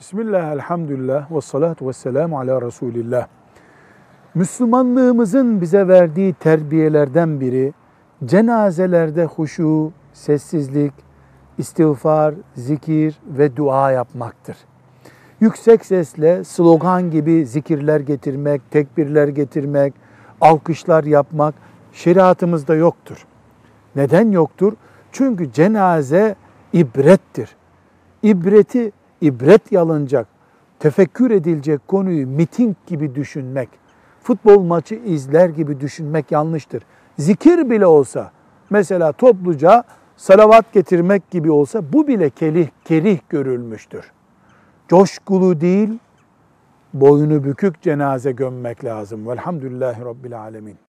Bismillah, elhamdülillah, ve salatu ve selamu ala Resulillah. Müslümanlığımızın bize verdiği terbiyelerden biri, cenazelerde huşu, sessizlik, istiğfar, zikir ve dua yapmaktır. Yüksek sesle slogan gibi zikirler getirmek, tekbirler getirmek, alkışlar yapmak şeriatımızda yoktur. Neden yoktur? Çünkü cenaze ibrettir. İbreti ibret yalınacak, tefekkür edilecek konuyu miting gibi düşünmek, futbol maçı izler gibi düşünmek yanlıştır. Zikir bile olsa, mesela topluca salavat getirmek gibi olsa bu bile kelih, kerih görülmüştür. Coşkulu değil, boynu bükük cenaze gömmek lazım. Velhamdülillahi Rabbil Alemin.